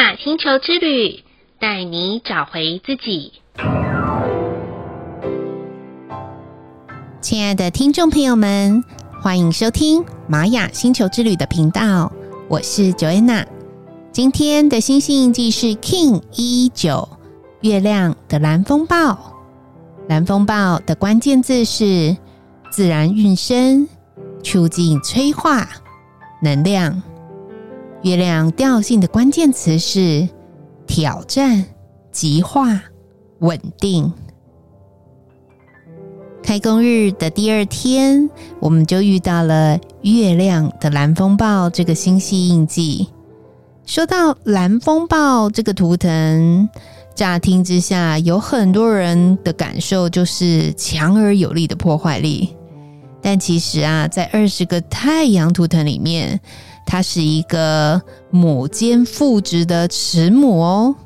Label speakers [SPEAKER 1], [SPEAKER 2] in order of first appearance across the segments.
[SPEAKER 1] 雅星球之旅，带你找回自己。
[SPEAKER 2] 亲爱的听众朋友们，欢迎收听玛雅星球之旅的频道，我是 Joanna。今天的星星印记是 Kin 一一九，月亮的蓝风暴。蓝风暴的关键字是自然运生、促进催化、能量。月亮调性的关键词是挑战、极化、稳定。开工日的第二天，我们就遇到了月亮的蓝风暴这个星系印记。说到蓝风暴这个图腾，乍听之下，有很多人的感受就是强而有力的破坏力。但其实啊，在二十个太阳图腾里面，它是一个母兼父职的慈母哦，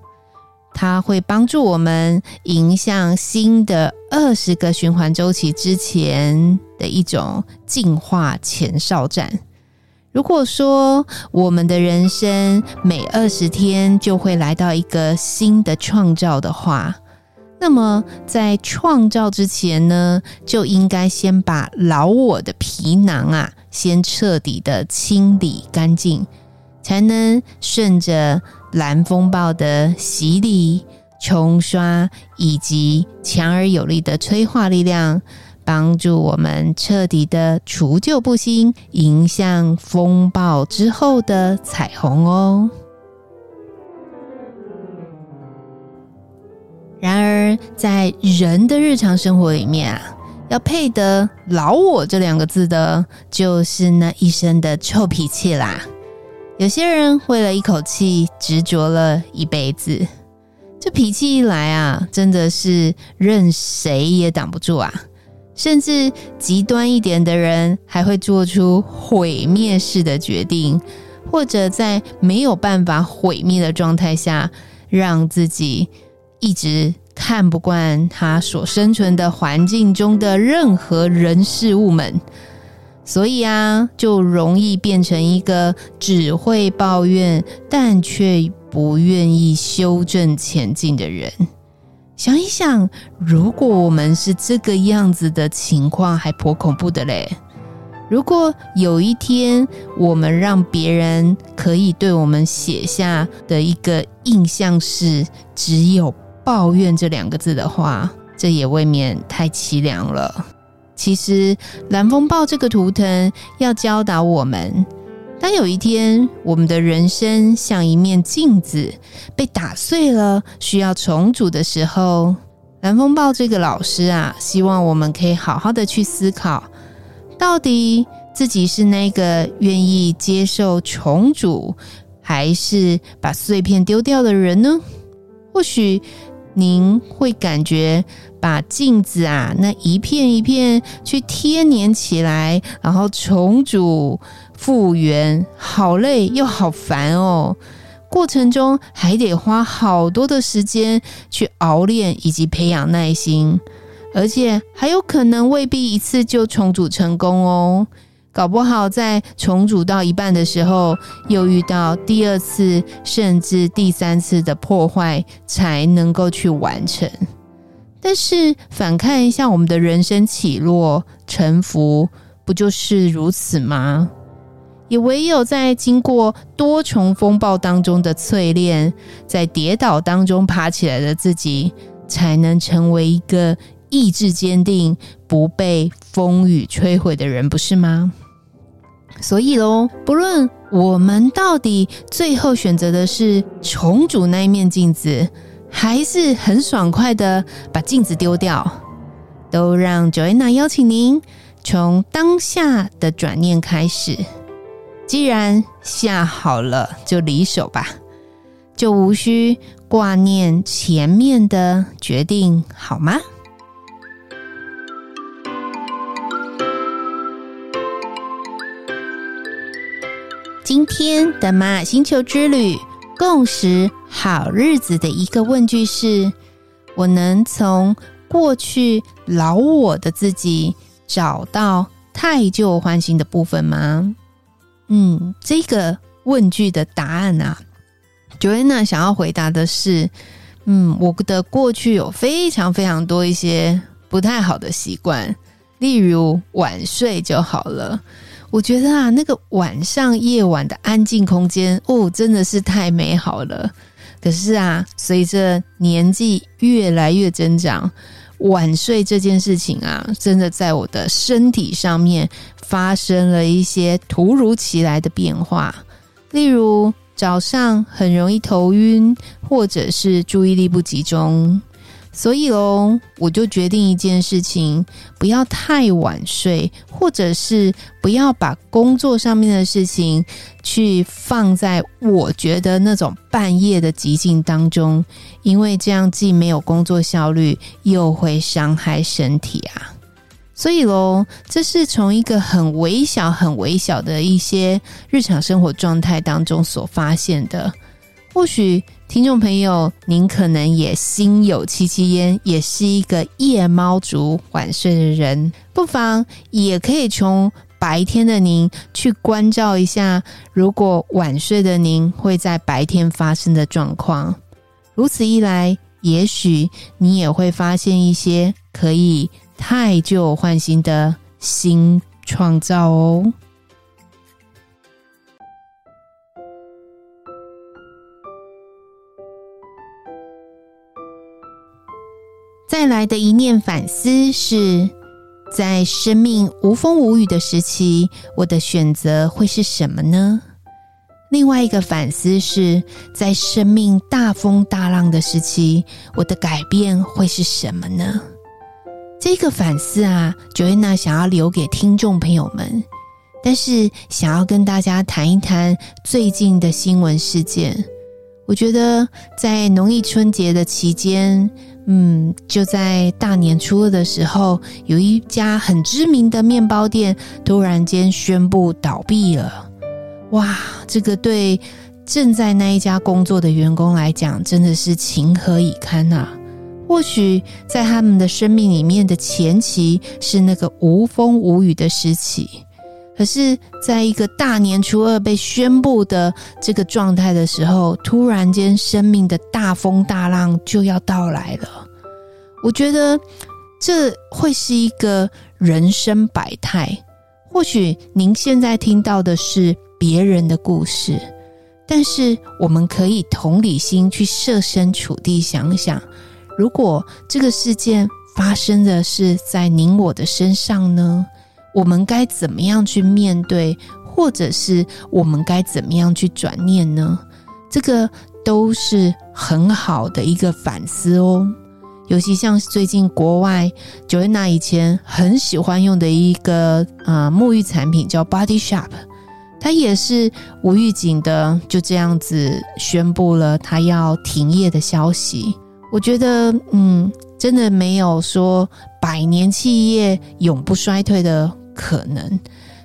[SPEAKER 2] 它会帮助我们迎向新的二十个循环周期之前的一种进化前哨战。如果说我们的人生每二十天就会来到一个新的创造的话，那么在创造之前呢，就应该先把老我的皮囊啊。先彻底的清理干净，才能顺着蓝风暴的洗礼、冲刷以及强而有力的催化力量，帮助我们彻底的除旧布新，迎向风暴之后的彩虹哦。然而，在人的日常生活里面啊。要配得“老我”这两个字的，就是那一身的臭脾气啦。有些人为了一口气执着了一辈子，这脾气一来啊，真的是任谁也挡不住啊。甚至极端一点的人，还会做出毁灭式的决定，或者在没有办法毁灭的状态下，让自己一直。看不惯他所生存的环境中的任何人事物们，所以啊，就容易变成一个只会抱怨，但却不愿意修正前进的人。想一想，如果我们是这个样子的情况，还颇恐怖的嘞。如果有一天，我们让别人可以对我们写下的一个印象是只有。抱怨这两个字的话，这也未免太凄凉了。其实，蓝风暴这个图腾要教导我们：当有一天我们的人生像一面镜子被打碎了，需要重组的时候，蓝风暴这个老师啊，希望我们可以好好的去思考，到底自己是那个愿意接受重组，还是把碎片丢掉的人呢？或许。您会感觉把镜子啊，那一片一片去贴粘起来，然后重组复原，好累又好烦哦。过程中还得花好多的时间去熬练以及培养耐心，而且还有可能未必一次就重组成功哦。搞不好在重组到一半的时候，又遇到第二次甚至第三次的破坏，才能够去完成。但是反看一下我们的人生起落沉浮，不就是如此吗？也唯有在经过多重风暴当中的淬炼，在跌倒当中爬起来的自己，才能成为一个意志坚定、不被风雨摧毁的人，不是吗？所以喽，不论我们到底最后选择的是重组那一面镜子，还是很爽快的把镜子丢掉，都让 Joanna 邀请您从当下的转念开始。既然下好了，就离手吧，就无需挂念前面的决定，好吗？今天的玛雅星球之旅，共识好日子的一个问句是：我能从过去老我的自己找到汰旧换新的部分吗？嗯，这个问句的答案啊，Joanna 想要回答的是，嗯，我的过去有非常非常多一些不太好的习惯，例如晚睡就好了。我觉得啊，那个晚上夜晚的安静空间，哦，真的是太美好了。可是啊，随着年纪越来越增长，晚睡这件事情啊，真的在我的身体上面发生了一些突如其来的变化，例如早上很容易头晕，或者是注意力不集中。所以喽，我就决定一件事情：不要太晚睡，或者是不要把工作上面的事情去放在我觉得那种半夜的寂静当中，因为这样既没有工作效率，又会伤害身体啊。所以喽，这是从一个很微小、很微小的一些日常生活状态当中所发现的，或许。听众朋友，您可能也心有戚戚焉，也是一个夜猫族、晚睡的人，不妨也可以从白天的您去关照一下，如果晚睡的您会在白天发生的状况。如此一来，也许你也会发现一些可以汰旧换新的新创造哦。再来的一念反思是，在生命无风无雨的时期，我的选择会是什么呢？另外一个反思是在生命大风大浪的时期，我的改变会是什么呢？这个反思啊，Joanna 想要留给听众朋友们，但是想要跟大家谈一谈最近的新闻事件。我觉得在农历春节的期间。嗯，就在大年初二的时候，有一家很知名的面包店突然间宣布倒闭了。哇，这个对正在那一家工作的员工来讲，真的是情何以堪呐！或许在他们的生命里面的前期是那个无风无雨的时期。可是，在一个大年初二被宣布的这个状态的时候，突然间生命的大风大浪就要到来了。我觉得这会是一个人生百态。或许您现在听到的是别人的故事，但是我们可以同理心去设身处地想想，如果这个事件发生的是在您我的身上呢？我们该怎么样去面对，或者是我们该怎么样去转念呢？这个都是很好的一个反思哦。尤其像最近国外，Joanna 以前很喜欢用的一个啊、沐浴产品叫 Body Shop，它也是无预警的就这样子宣布了它要停业的消息。我觉得，嗯，真的没有说百年企业永不衰退的。可能，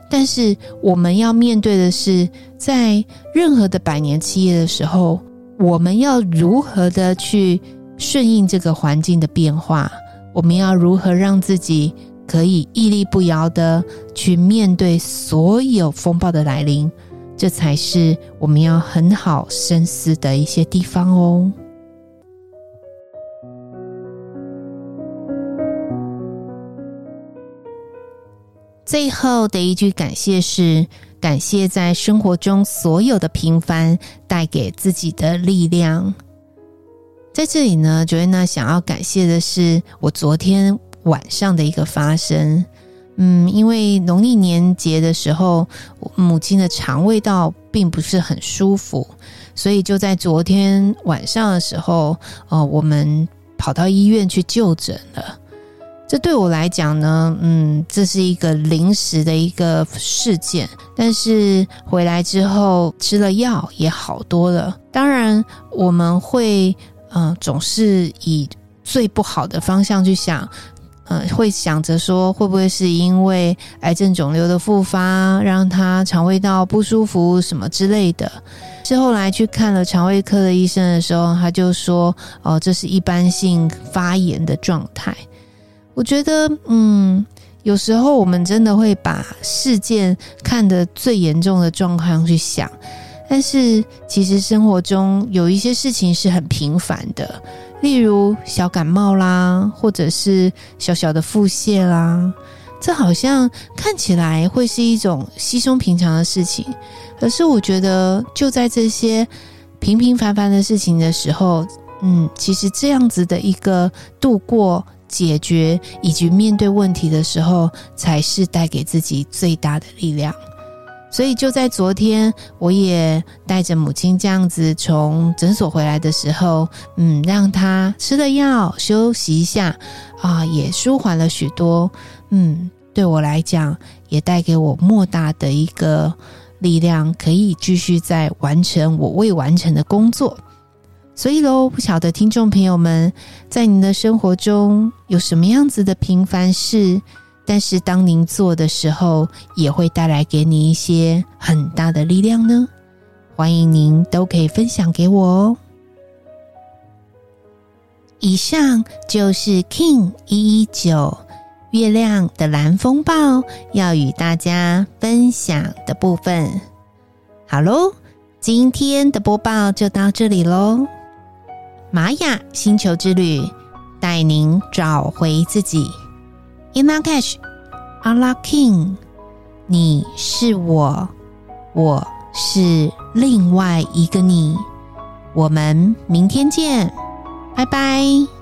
[SPEAKER 2] 但是我们要面对的是，在任何的百年企业的时候，我们要如何的去顺应这个环境的变化？我们要如何让自己可以屹立不摇的去面对所有风暴的来临？这才是我们要很好深思的一些地方哦。最后的一句感谢是：感谢在生活中所有的平凡带给自己的力量。在这里呢，Joanna 想要感谢的是我昨天晚上的一个发生。嗯，因为农历年节的时候，母亲的肠胃道并不是很舒服，所以就在昨天晚上的时候，呃，我们跑到医院去就诊了。这对我来讲呢，嗯，这是一个临时的一个事件，但是回来之后吃了药也好多了。当然，我们会，嗯、呃，总是以最不好的方向去想，嗯、呃，会想着说会不会是因为癌症肿瘤的复发，让他肠胃道不舒服什么之类的。是后来去看了肠胃科的医生的时候，他就说，哦、呃，这是一般性发炎的状态。我觉得，嗯，有时候我们真的会把事件看得最严重的状况去想，但是其实生活中有一些事情是很平凡的，例如小感冒啦，或者是小小的腹泻啦，这好像看起来会是一种稀松平常的事情，可是我觉得就在这些平平凡凡的事情的时候，嗯，其实这样子的一个度过。解决以及面对问题的时候，才是带给自己最大的力量。所以就在昨天，我也带着母亲这样子从诊所回来的时候，嗯，让她吃了药休息一下啊，也舒缓了许多。嗯，对我来讲，也带给我莫大的一个力量，可以继续在完成我未完成的工作。所以喽，不晓得听众朋友们，在您的生活中有什么样子的平凡事，但是当您做的时候，也会带来给你一些很大的力量呢？欢迎您都可以分享给我哦。以上就是 King 一一九月亮的蓝风暴要与大家分享的部分。好喽，今天的播报就到这里喽。玛雅星球之旅，带您找回自己。Inna Cash, Allah King，你是我，我是另外一个你。我们明天见，拜拜。